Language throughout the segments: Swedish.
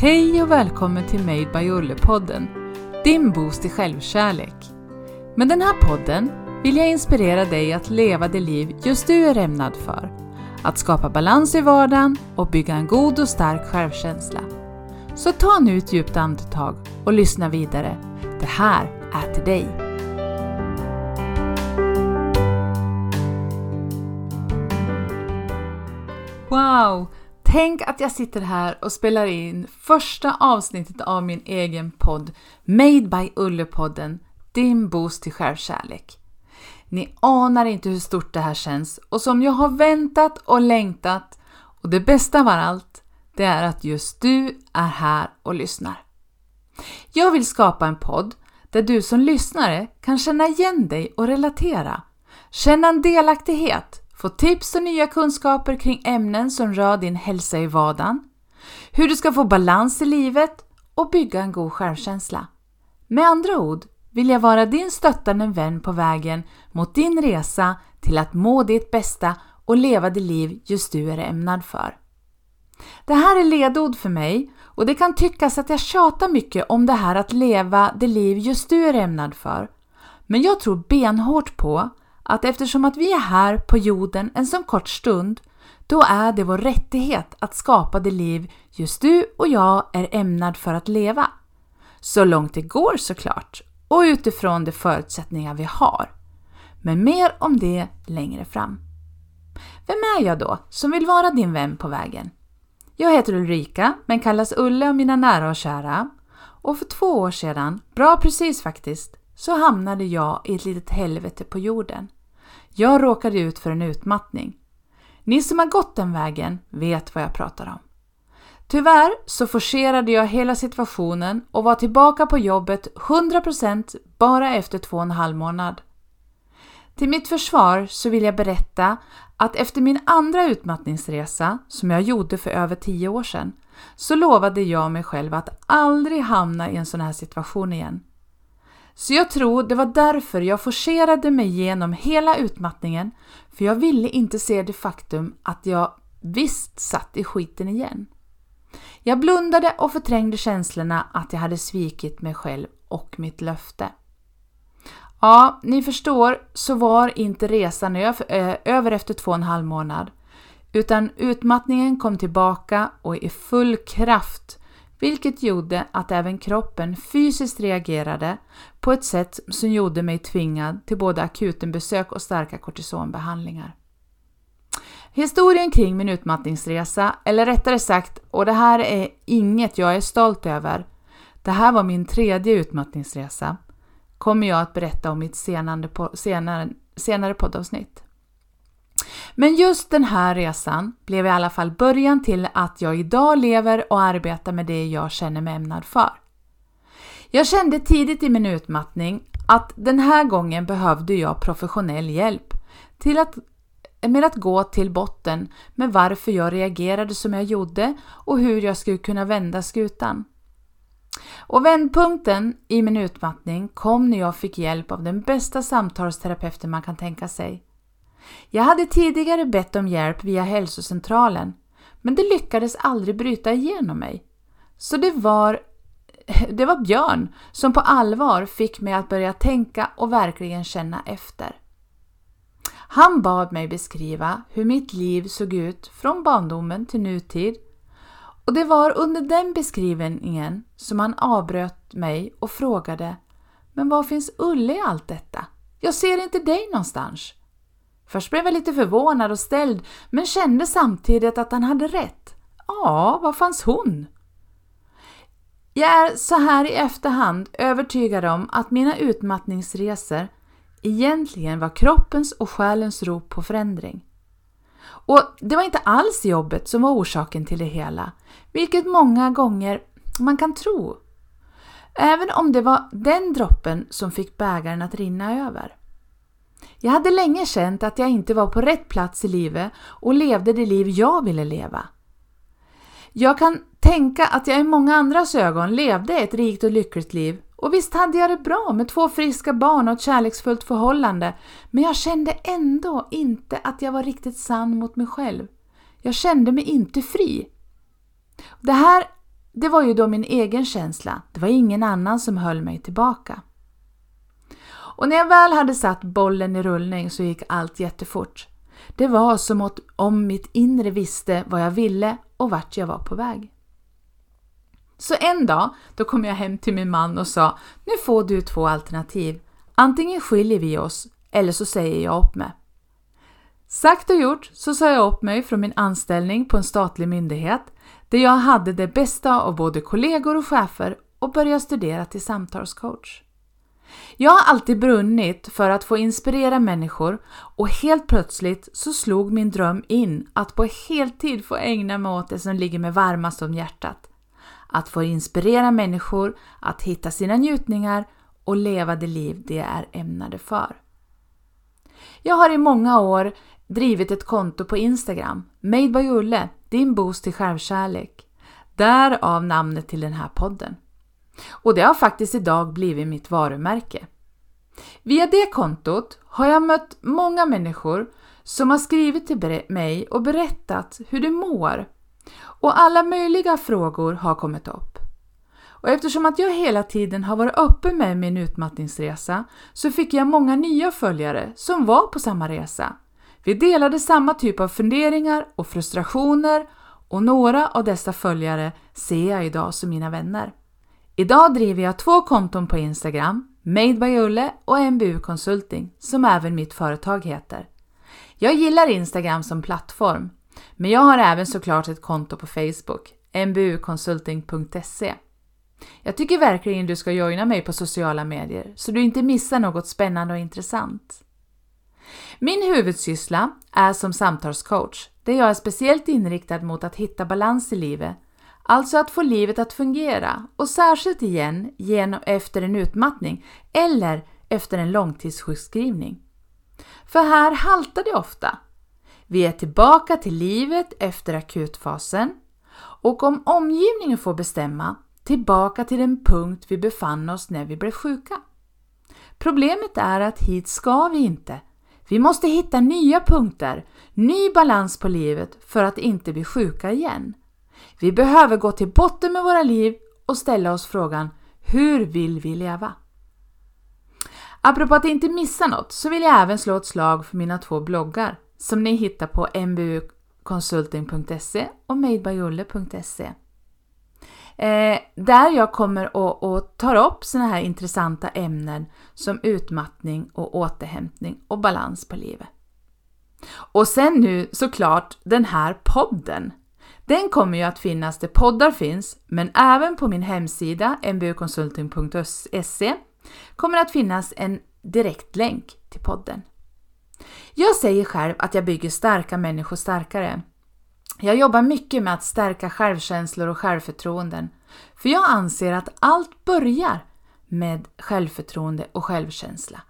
Hej och välkommen till Made by Olle podden din boost i självkärlek. Med den här podden vill jag inspirera dig att leva det liv just du är ämnad för. Att skapa balans i vardagen och bygga en god och stark självkänsla. Så ta nu ett djupt andetag och lyssna vidare. Det här är till dig. Wow! Tänk att jag sitter här och spelar in första avsnittet av min egen podd Made by Ulle-podden, din boost till självkärlek. Ni anar inte hur stort det här känns och som jag har väntat och längtat och det bästa av allt, det är att just du är här och lyssnar. Jag vill skapa en podd där du som lyssnare kan känna igen dig och relatera, känna en delaktighet Få tips och nya kunskaper kring ämnen som rör din hälsa i vardagen, hur du ska få balans i livet och bygga en god självkänsla. Med andra ord vill jag vara din stöttande vän på vägen mot din resa till att må ditt bästa och leva det liv just du är ämnad för. Det här är ledord för mig och det kan tyckas att jag tjatar mycket om det här att leva det liv just du är ämnad för. Men jag tror benhårt på att eftersom att vi är här på jorden en så kort stund, då är det vår rättighet att skapa det liv just du och jag är ämnad för att leva. Så långt det går såklart, och utifrån de förutsättningar vi har. Men mer om det längre fram. Vem är jag då som vill vara din vän på vägen? Jag heter Ulrika, men kallas Ulle av mina nära och kära. Och för två år sedan, bra precis faktiskt, så hamnade jag i ett litet helvete på jorden. Jag råkade ut för en utmattning. Ni som har gått den vägen vet vad jag pratar om. Tyvärr så forcerade jag hela situationen och var tillbaka på jobbet 100% bara efter två och en halv månad. Till mitt försvar så vill jag berätta att efter min andra utmattningsresa, som jag gjorde för över tio år sedan, så lovade jag mig själv att aldrig hamna i en sån här situation igen. Så jag tror det var därför jag forcerade mig igenom hela utmattningen, för jag ville inte se det faktum att jag visst satt i skiten igen. Jag blundade och förträngde känslorna att jag hade svikit mig själv och mitt löfte. Ja, ni förstår så var inte resan över efter två och en halv månad, utan utmattningen kom tillbaka och i full kraft vilket gjorde att även kroppen fysiskt reagerade på ett sätt som gjorde mig tvingad till både akutenbesök och starka kortisonbehandlingar. Historien kring min utmattningsresa, eller rättare sagt, och det här är inget jag är stolt över, det här var min tredje utmattningsresa, kommer jag att berätta om i ett senare, senare, senare poddavsnitt. Men just den här resan blev i alla fall början till att jag idag lever och arbetar med det jag känner mig ämnad för. Jag kände tidigt i min utmattning att den här gången behövde jag professionell hjälp till att, med att gå till botten med varför jag reagerade som jag gjorde och hur jag skulle kunna vända skutan. Och vändpunkten i min utmattning kom när jag fick hjälp av den bästa samtalsterapeuten man kan tänka sig. Jag hade tidigare bett om hjälp via hälsocentralen, men det lyckades aldrig bryta igenom mig. Så det var, det var Björn som på allvar fick mig att börja tänka och verkligen känna efter. Han bad mig beskriva hur mitt liv såg ut från barndomen till nutid och det var under den beskrivningen som han avbröt mig och frågade Men var finns Ulle i allt detta? Jag ser inte dig någonstans. Först blev jag lite förvånad och ställd men kände samtidigt att han hade rätt. Ja, var fanns hon? Jag är så här i efterhand övertygad om att mina utmattningsresor egentligen var kroppens och själens rop på förändring. Och det var inte alls jobbet som var orsaken till det hela, vilket många gånger man kan tro. Även om det var den droppen som fick bägaren att rinna över. Jag hade länge känt att jag inte var på rätt plats i livet och levde det liv jag ville leva. Jag kan tänka att jag i många andras ögon levde ett rikt och lyckligt liv och visst hade jag det bra med två friska barn och ett kärleksfullt förhållande men jag kände ändå inte att jag var riktigt sann mot mig själv. Jag kände mig inte fri. Det här det var ju då min egen känsla, det var ingen annan som höll mig tillbaka. Och när jag väl hade satt bollen i rullning så gick allt jättefort. Det var som om mitt inre visste vad jag ville och vart jag var på väg. Så en dag, då kom jag hem till min man och sa Nu får du två alternativ. Antingen skiljer vi oss eller så säger jag upp mig. Sagt och gjort så sa jag upp mig från min anställning på en statlig myndighet där jag hade det bästa av både kollegor och chefer och började studera till samtalscoach. Jag har alltid brunnit för att få inspirera människor och helt plötsligt så slog min dröm in att på heltid få ägna mig åt det som ligger mig varmast om hjärtat. Att få inspirera människor att hitta sina njutningar och leva det liv de är ämnade för. Jag har i många år drivit ett konto på Instagram, Made by Ulle, din boost till självkärlek. Därav namnet till den här podden. Och det har faktiskt idag blivit mitt varumärke. Via det kontot har jag mött många människor som har skrivit till mig och berättat hur de mår. Och alla möjliga frågor har kommit upp. Och eftersom att jag hela tiden har varit öppen med min utmattningsresa så fick jag många nya följare som var på samma resa. Vi delade samma typ av funderingar och frustrationer och några av dessa följare ser jag idag som mina vänner. Idag driver jag två konton på Instagram, Made by Ulle och MBU Consulting, som även mitt företag heter. Jag gillar Instagram som plattform, men jag har även såklart ett konto på Facebook, mbuconsulting.se. Jag tycker verkligen du ska joina mig på sociala medier så du inte missar något spännande och intressant. Min huvudsyssla är som samtalscoach, där jag är speciellt inriktad mot att hitta balans i livet Alltså att få livet att fungera och särskilt igen genom efter en utmattning eller efter en långtidssjukskrivning. För här haltar det ofta. Vi är tillbaka till livet efter akutfasen och om omgivningen får bestämma tillbaka till den punkt vi befann oss när vi blev sjuka. Problemet är att hit ska vi inte. Vi måste hitta nya punkter, ny balans på livet för att inte bli sjuka igen. Vi behöver gå till botten med våra liv och ställa oss frågan Hur vill vi leva? Apropå att inte missa något så vill jag även slå ett slag för mina två bloggar som ni hittar på mbuconsulting.se och madebyulle.se. Eh, där jag kommer och, och tar upp sådana här intressanta ämnen som utmattning och återhämtning och balans på livet. Och sen nu såklart den här podden den kommer ju att finnas där poddar finns, men även på min hemsida mbuconsulting.se kommer att finnas en direktlänk till podden. Jag säger själv att jag bygger starka människor starkare. Jag jobbar mycket med att stärka självkänslor och självförtroenden, för jag anser att allt börjar med självförtroende och självkänsla.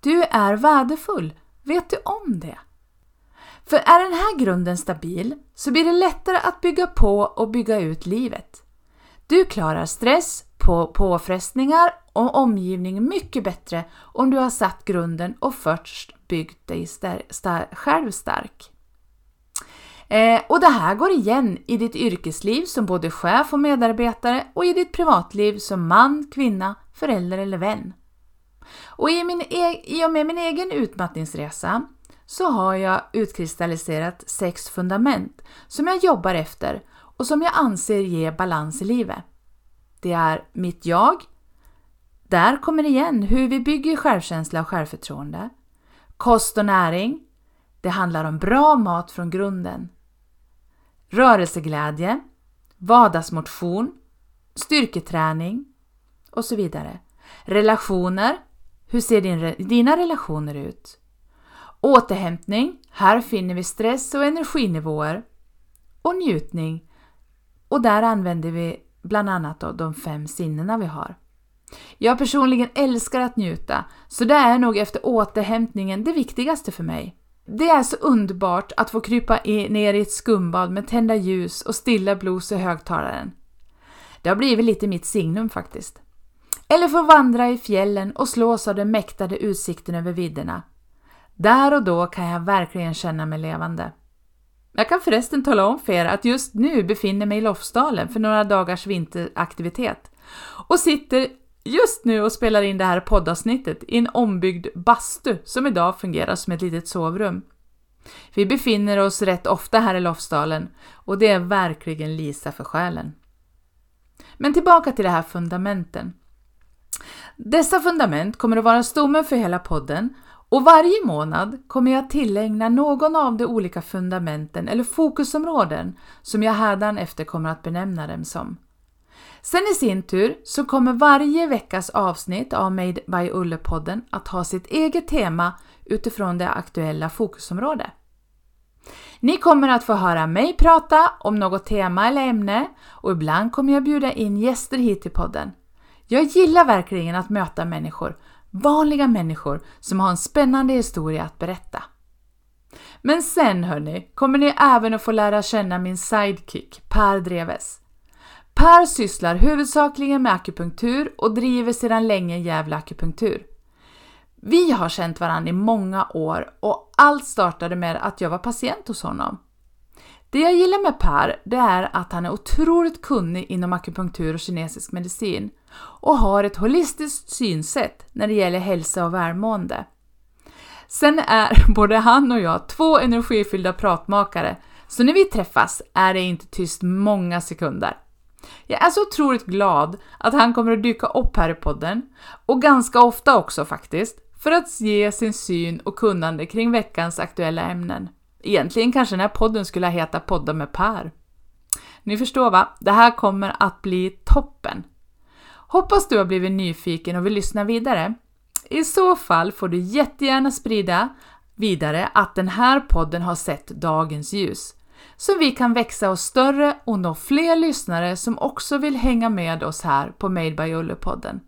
Du är värdefull, vet du om det? För är den här grunden stabil så blir det lättare att bygga på och bygga ut livet. Du klarar stress, på påfrestningar och omgivning mycket bättre om du har satt grunden och först byggt dig star star själv stark. Eh, och det här går igen i ditt yrkesliv som både chef och medarbetare och i ditt privatliv som man, kvinna, förälder eller vän. Och i, min e i och med min egen utmattningsresa så har jag utkristalliserat sex fundament som jag jobbar efter och som jag anser ger balans i livet. Det är mitt jag. Där kommer igen hur vi bygger självkänsla och självförtroende. Kost och näring. Det handlar om bra mat från grunden. Rörelseglädje. Vardagsmotion. Styrketräning och så vidare. Relationer. Hur ser din, dina relationer ut? Återhämtning, här finner vi stress och energinivåer. Och njutning, och där använder vi bland annat de fem sinnena vi har. Jag personligen älskar att njuta, så det är nog efter återhämtningen det viktigaste för mig. Det är så underbart att få krypa ner i ett skumbad med tända ljus och stilla blues i högtalaren. Det har blivit lite mitt signum faktiskt. Eller få vandra i fjällen och slås av den mäktade utsikten över vidderna. Där och då kan jag verkligen känna mig levande. Jag kan förresten tala om för er att just nu befinner mig i Lofsdalen för några dagars vinteraktivitet och sitter just nu och spelar in det här poddavsnittet i en ombyggd bastu som idag fungerar som ett litet sovrum. Vi befinner oss rätt ofta här i Lofsdalen och det är verkligen Lisa för själen. Men tillbaka till de här fundamenten. Dessa fundament kommer att vara stommen för hela podden och varje månad kommer jag tillägna någon av de olika fundamenten eller fokusområden som jag hädanefter kommer att benämna dem som. Sen i sin tur så kommer varje veckas avsnitt av Made by Ulle-podden att ha sitt eget tema utifrån det aktuella fokusområdet. Ni kommer att få höra mig prata om något tema eller ämne och ibland kommer jag bjuda in gäster hit till podden. Jag gillar verkligen att möta människor, vanliga människor som har en spännande historia att berätta. Men sen hörni, kommer ni även att få lära känna min sidekick Per Dreves. Per sysslar huvudsakligen med akupunktur och driver sedan länge Gävle akupunktur. Vi har känt varandra i många år och allt startade med att jag var patient hos honom. Det jag gillar med Per, det är att han är otroligt kunnig inom akupunktur och kinesisk medicin och har ett holistiskt synsätt när det gäller hälsa och välmående. Sen är både han och jag två energifyllda pratmakare, så när vi träffas är det inte tyst många sekunder. Jag är så otroligt glad att han kommer att dyka upp här i podden, och ganska ofta också faktiskt, för att ge sin syn och kunnande kring veckans aktuella ämnen. Egentligen kanske den här podden skulle heta Podda med Per. Ni förstår va? Det här kommer att bli toppen. Hoppas du har blivit nyfiken och vill lyssna vidare. I så fall får du jättegärna sprida vidare att den här podden har sett dagens ljus så vi kan växa oss större och nå fler lyssnare som också vill hänga med oss här på Made by Ulle-podden.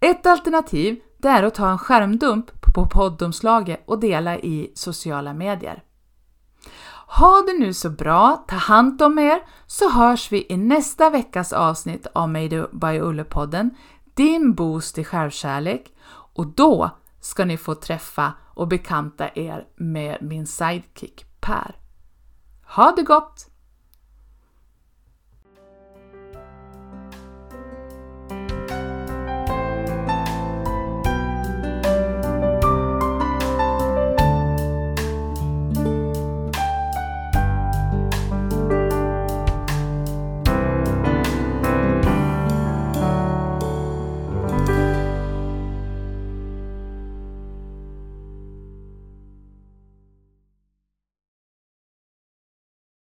Ett alternativ det är att ta en skärmdump på poddomslaget och dela i sociala medier. Ha det nu så bra, ta hand om er, så hörs vi i nästa veckas avsnitt av Made by Ulle-podden, din boost i självkärlek, och då ska ni få träffa och bekanta er med min sidekick Per. Ha det gott!